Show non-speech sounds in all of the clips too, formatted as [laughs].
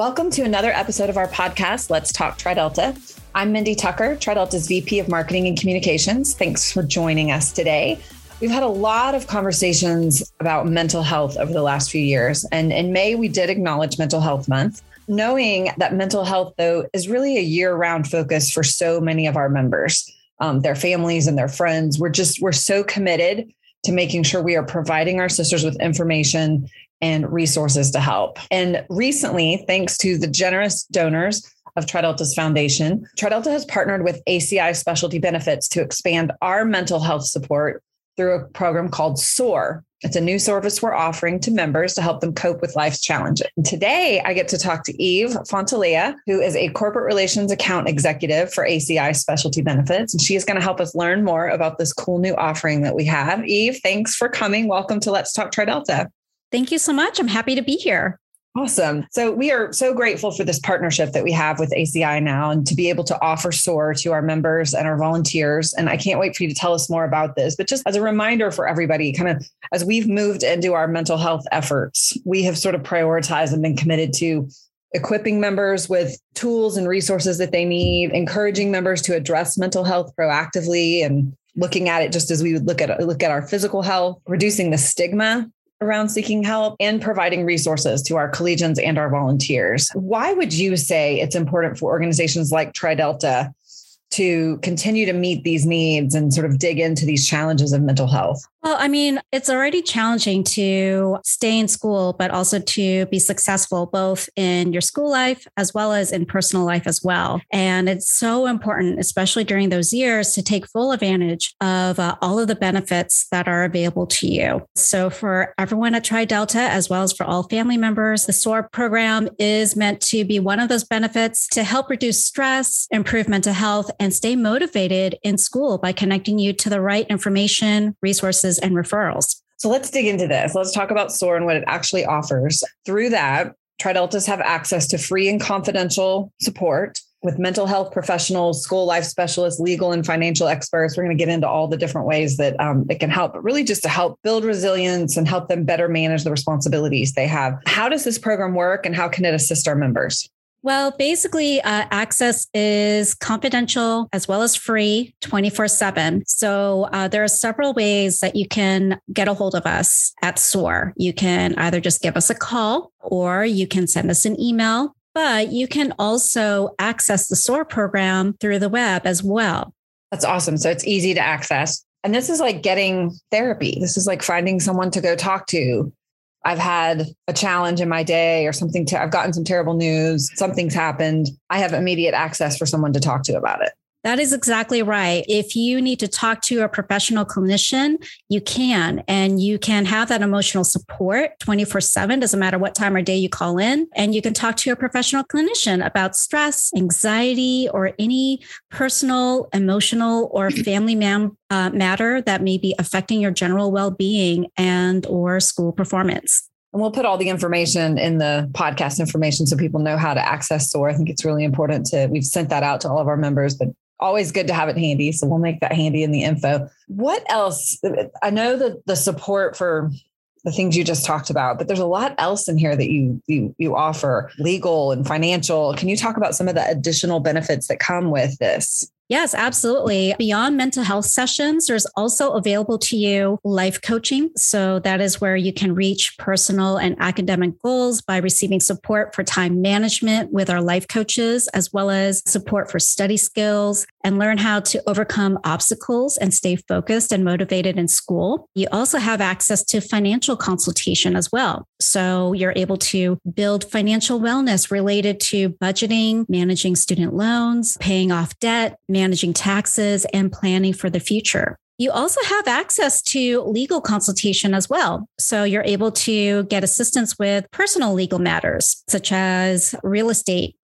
Welcome to another episode of our podcast, Let's Talk TriDelta. I'm Mindy Tucker, TriDelta's VP of Marketing and Communications. Thanks for joining us today. We've had a lot of conversations about mental health over the last few years. And in May, we did acknowledge Mental Health Month, knowing that mental health, though, is really a year round focus for so many of our members, um, their families, and their friends. We're just, we're so committed to making sure we are providing our sisters with information and resources to help. And recently, thanks to the generous donors of TriDelta's foundation, TriDelta has partnered with ACI Specialty Benefits to expand our mental health support through a program called SOAR. It's a new service we're offering to members to help them cope with life's challenges. And today, I get to talk to Eve Fontalea, who is a corporate relations account executive for ACI Specialty Benefits. And she is going to help us learn more about this cool new offering that we have. Eve, thanks for coming. Welcome to Let's Talk TriDelta. Thank you so much. I'm happy to be here. Awesome. So we are so grateful for this partnership that we have with ACI now and to be able to offer SOAR to our members and our volunteers. And I can't wait for you to tell us more about this. But just as a reminder for everybody, kind of as we've moved into our mental health efforts, we have sort of prioritized and been committed to equipping members with tools and resources that they need, encouraging members to address mental health proactively and looking at it just as we would look at look at our physical health, reducing the stigma around seeking help and providing resources to our collegians and our volunteers. Why would you say it's important for organizations like TriDelta to continue to meet these needs and sort of dig into these challenges of mental health? Well, I mean, it's already challenging to stay in school, but also to be successful both in your school life as well as in personal life as well. And it's so important, especially during those years, to take full advantage of uh, all of the benefits that are available to you. So, for everyone at Tri Delta, as well as for all family members, the SOAR program is meant to be one of those benefits to help reduce stress, improve mental health, and stay motivated in school by connecting you to the right information, resources, and referrals. So let's dig into this. Let's talk about SOAR and what it actually offers. Through that, TriDeltas have access to free and confidential support with mental health professionals, school life specialists, legal and financial experts. We're going to get into all the different ways that um, it can help, but really just to help build resilience and help them better manage the responsibilities they have. How does this program work and how can it assist our members? Well, basically, uh, access is confidential as well as free 24 7. So uh, there are several ways that you can get a hold of us at SOAR. You can either just give us a call or you can send us an email, but you can also access the SOAR program through the web as well. That's awesome. So it's easy to access. And this is like getting therapy. This is like finding someone to go talk to I've had a challenge in my day or something, I've gotten some terrible news, something's happened. I have immediate access for someone to talk to about it. That is exactly right. If you need to talk to a professional clinician, you can, and you can have that emotional support 24 7, doesn't matter what time or day you call in. And you can talk to a professional clinician about stress, anxiety, or any personal, emotional, or [clears throat] family man, uh, matter that may be affecting your general well being and or school performance. And we'll put all the information in the podcast information so people know how to access SOAR. I think it's really important to, we've sent that out to all of our members, but always good to have it handy. So we'll make that handy in the info. What else? I know that the support for the things you just talked about, but there's a lot else in here that you you you offer, legal and financial. Can you talk about some of the additional benefits that come with this? Yes, absolutely. Beyond mental health sessions, there's also available to you life coaching. So that is where you can reach personal and academic goals by receiving support for time management with our life coaches, as well as support for study skills and learn how to overcome obstacles and stay focused and motivated in school. You also have access to financial consultation as well. So you're able to build financial wellness related to budgeting, managing student loans, paying off debt, taxes, and planning for the future. You also have access to legal consultation as well. So you're able to get assistance with personal legal matters, such as real estate,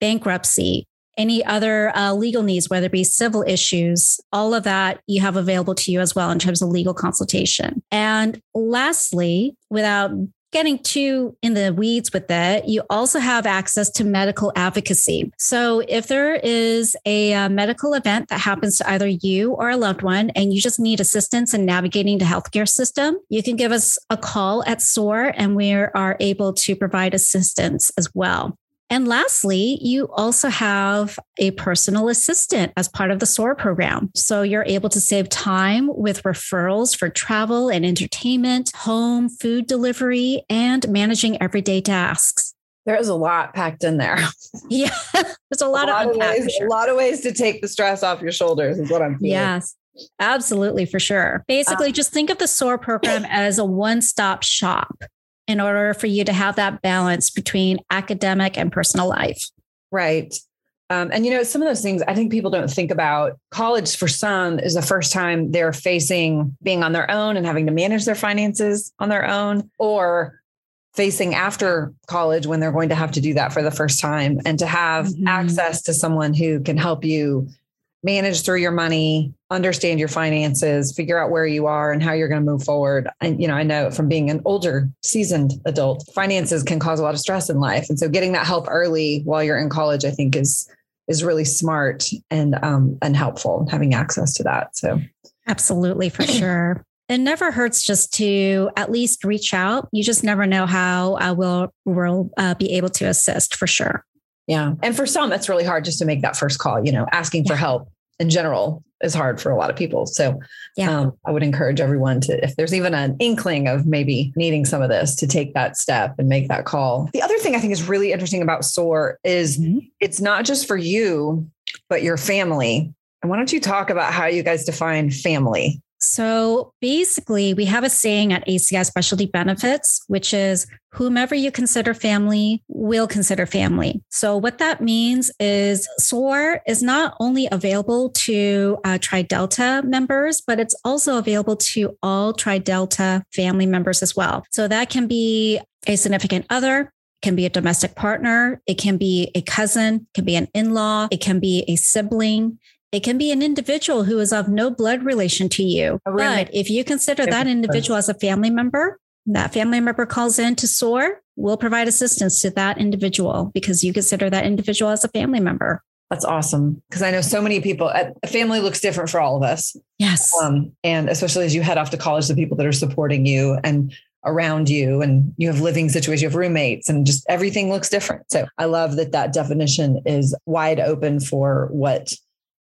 bankruptcy, any other uh, legal needs, whether it be civil issues, all of that you have available to you as well in terms of legal consultation. And lastly, without getting too in the weeds with that, you also have access to medical advocacy. So if there is a, a, uh, medical event that happens to either you or a loved one, and you just need assistance in navigating the healthcare system, you can give us a call at SOAR and we are able to provide assistance as well. And lastly, you also have a personal assistant as part of the SOAR program. So you're able to save time with referrals for travel and entertainment, home, food delivery, and managing everyday tasks. There is a lot packed in there. [laughs] Yeah, there's a lot, a lot of, of ways. Sure. A lot of ways to take the stress off your shoulders is what I'm feeling. Yes. Absolutely, for sure. Basically, um, just think of the SOAR program as a one stop shop in order for you to have that balance between academic and personal life. Right. Um, and you know, some of those things I think people don't think about. College for some is the first time they're facing being on their own and having to manage their finances on their own, or facing after college when they're going to have to do that for the first time and to have mm-hmm. access to someone who can help you manage through your money, understand your finances, figure out where you are and how you're going to move forward. And, you know, I know from being an older, seasoned adult, finances can cause a lot of stress in life. And so getting that help early while you're in college, I think is, is really smart and, um, and helpful having access to that. So absolutely for [clears throat] sure. It never hurts just to at least reach out. You just never know how I will will uh, be able to assist for sure. Yeah. And for some, it's really hard just to make that first call. You know, asking for help in general is hard for a lot of people. So yeah. Um, I would encourage everyone to, if there's even an inkling of maybe needing some of this, to take that step and make that call. The other thing I think is really interesting about SOAR is mm-hmm. it's not just for you, but your family. And why don't you talk about how you guys define family? So basically, we have a saying at ACI Specialty Benefits, which is whomever you consider family will consider family. So what that means is SOAR is not only available to uh, TriDelta members, but it's also available to all TriDelta family members as well. So that can be a significant other, can be a domestic partner, it can be a cousin, it can be an in-law, it can be a sibling, it can be an individual who is of no blood relation to you. But if you consider that individual as a family member, that family member calls in to SOAR, we'll provide assistance to that individual because you consider that individual as a family member. That's awesome. Because I know so many people, a family looks different for all of us. Yes. Um, and especially as you head off to college, the people that are supporting you and around you and you have living situations, you have roommates and just everything looks different. So I love that that definition is wide open for what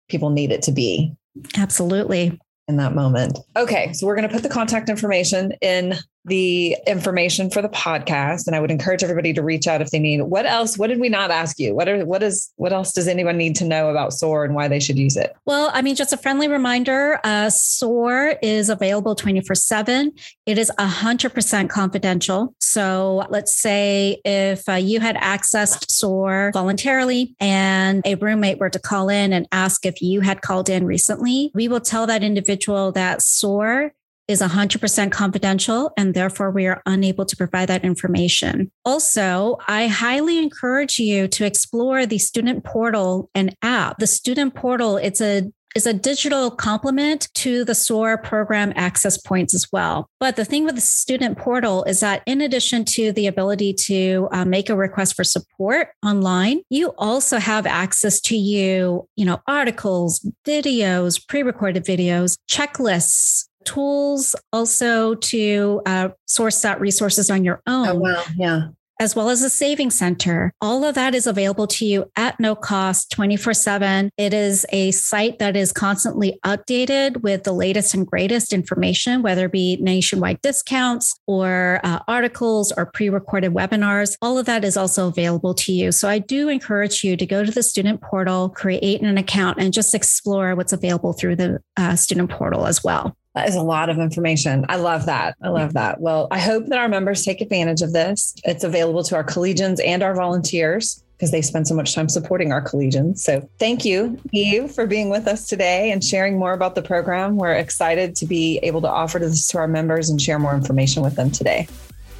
people need it to be. Absolutely. In that moment. Okay. So we're going to put the contact information in the information for the podcast. And I would encourage everybody to reach out if they need. What else? What did we not ask you? What are what is what else does anyone need to know about SOAR and why they should use it? Well, I mean, just a friendly reminder: uh, SOAR is available twenty four seven. It is hundred percent confidential. So let's say if uh, you had accessed SOAR voluntarily, and a roommate were to call in and ask if you had called in recently, we will tell that individual that SOAR is 100% confidential and therefore we are unable to provide that information. Also, I highly encourage you to explore the student portal and app. The student portal, it's a is a digital complement to the SOAR program access points as well. But the thing with the student portal is that in addition to the ability to uh, make a request for support online, you also have access to you, you know, articles, videos, pre-recorded videos, checklists, tools also to uh, source that resources on your own. Oh, wow. Yeah. As well as a saving center. All of that is available to you at no cost 24 7. It is a site that is constantly updated with the latest and greatest information, whether it be nationwide discounts or uh, articles or pre recorded webinars. All of that is also available to you. So I do encourage you to go to the student portal, create an account, and just explore what's available through the uh, student portal as well. That is a lot of information. I love that. I love that. Well, I hope that our members take advantage of this. It's available to our collegians and our volunteers because they spend so much time supporting our collegians. So thank you, Eve, for being with us today and sharing more about the program. We're excited to be able to offer this to our members and share more information with them today.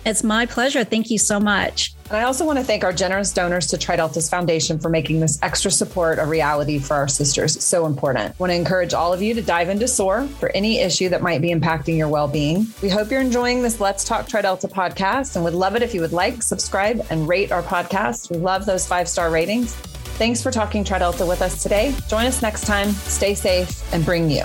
It's my pleasure. Thank you so much. And I also want to thank our generous donors to TriDelta's Foundation for making this extra support a reality for our sisters. It's so important. I want to encourage all of you to dive into SOAR for any issue that might be impacting your well being. We hope you're enjoying this Let's Talk TriDelta podcast and would love it if you would like, subscribe, and rate our podcast. We love those five star ratings. Thanks for talking TriDelta with us today. Join us next time. Stay safe and bring you.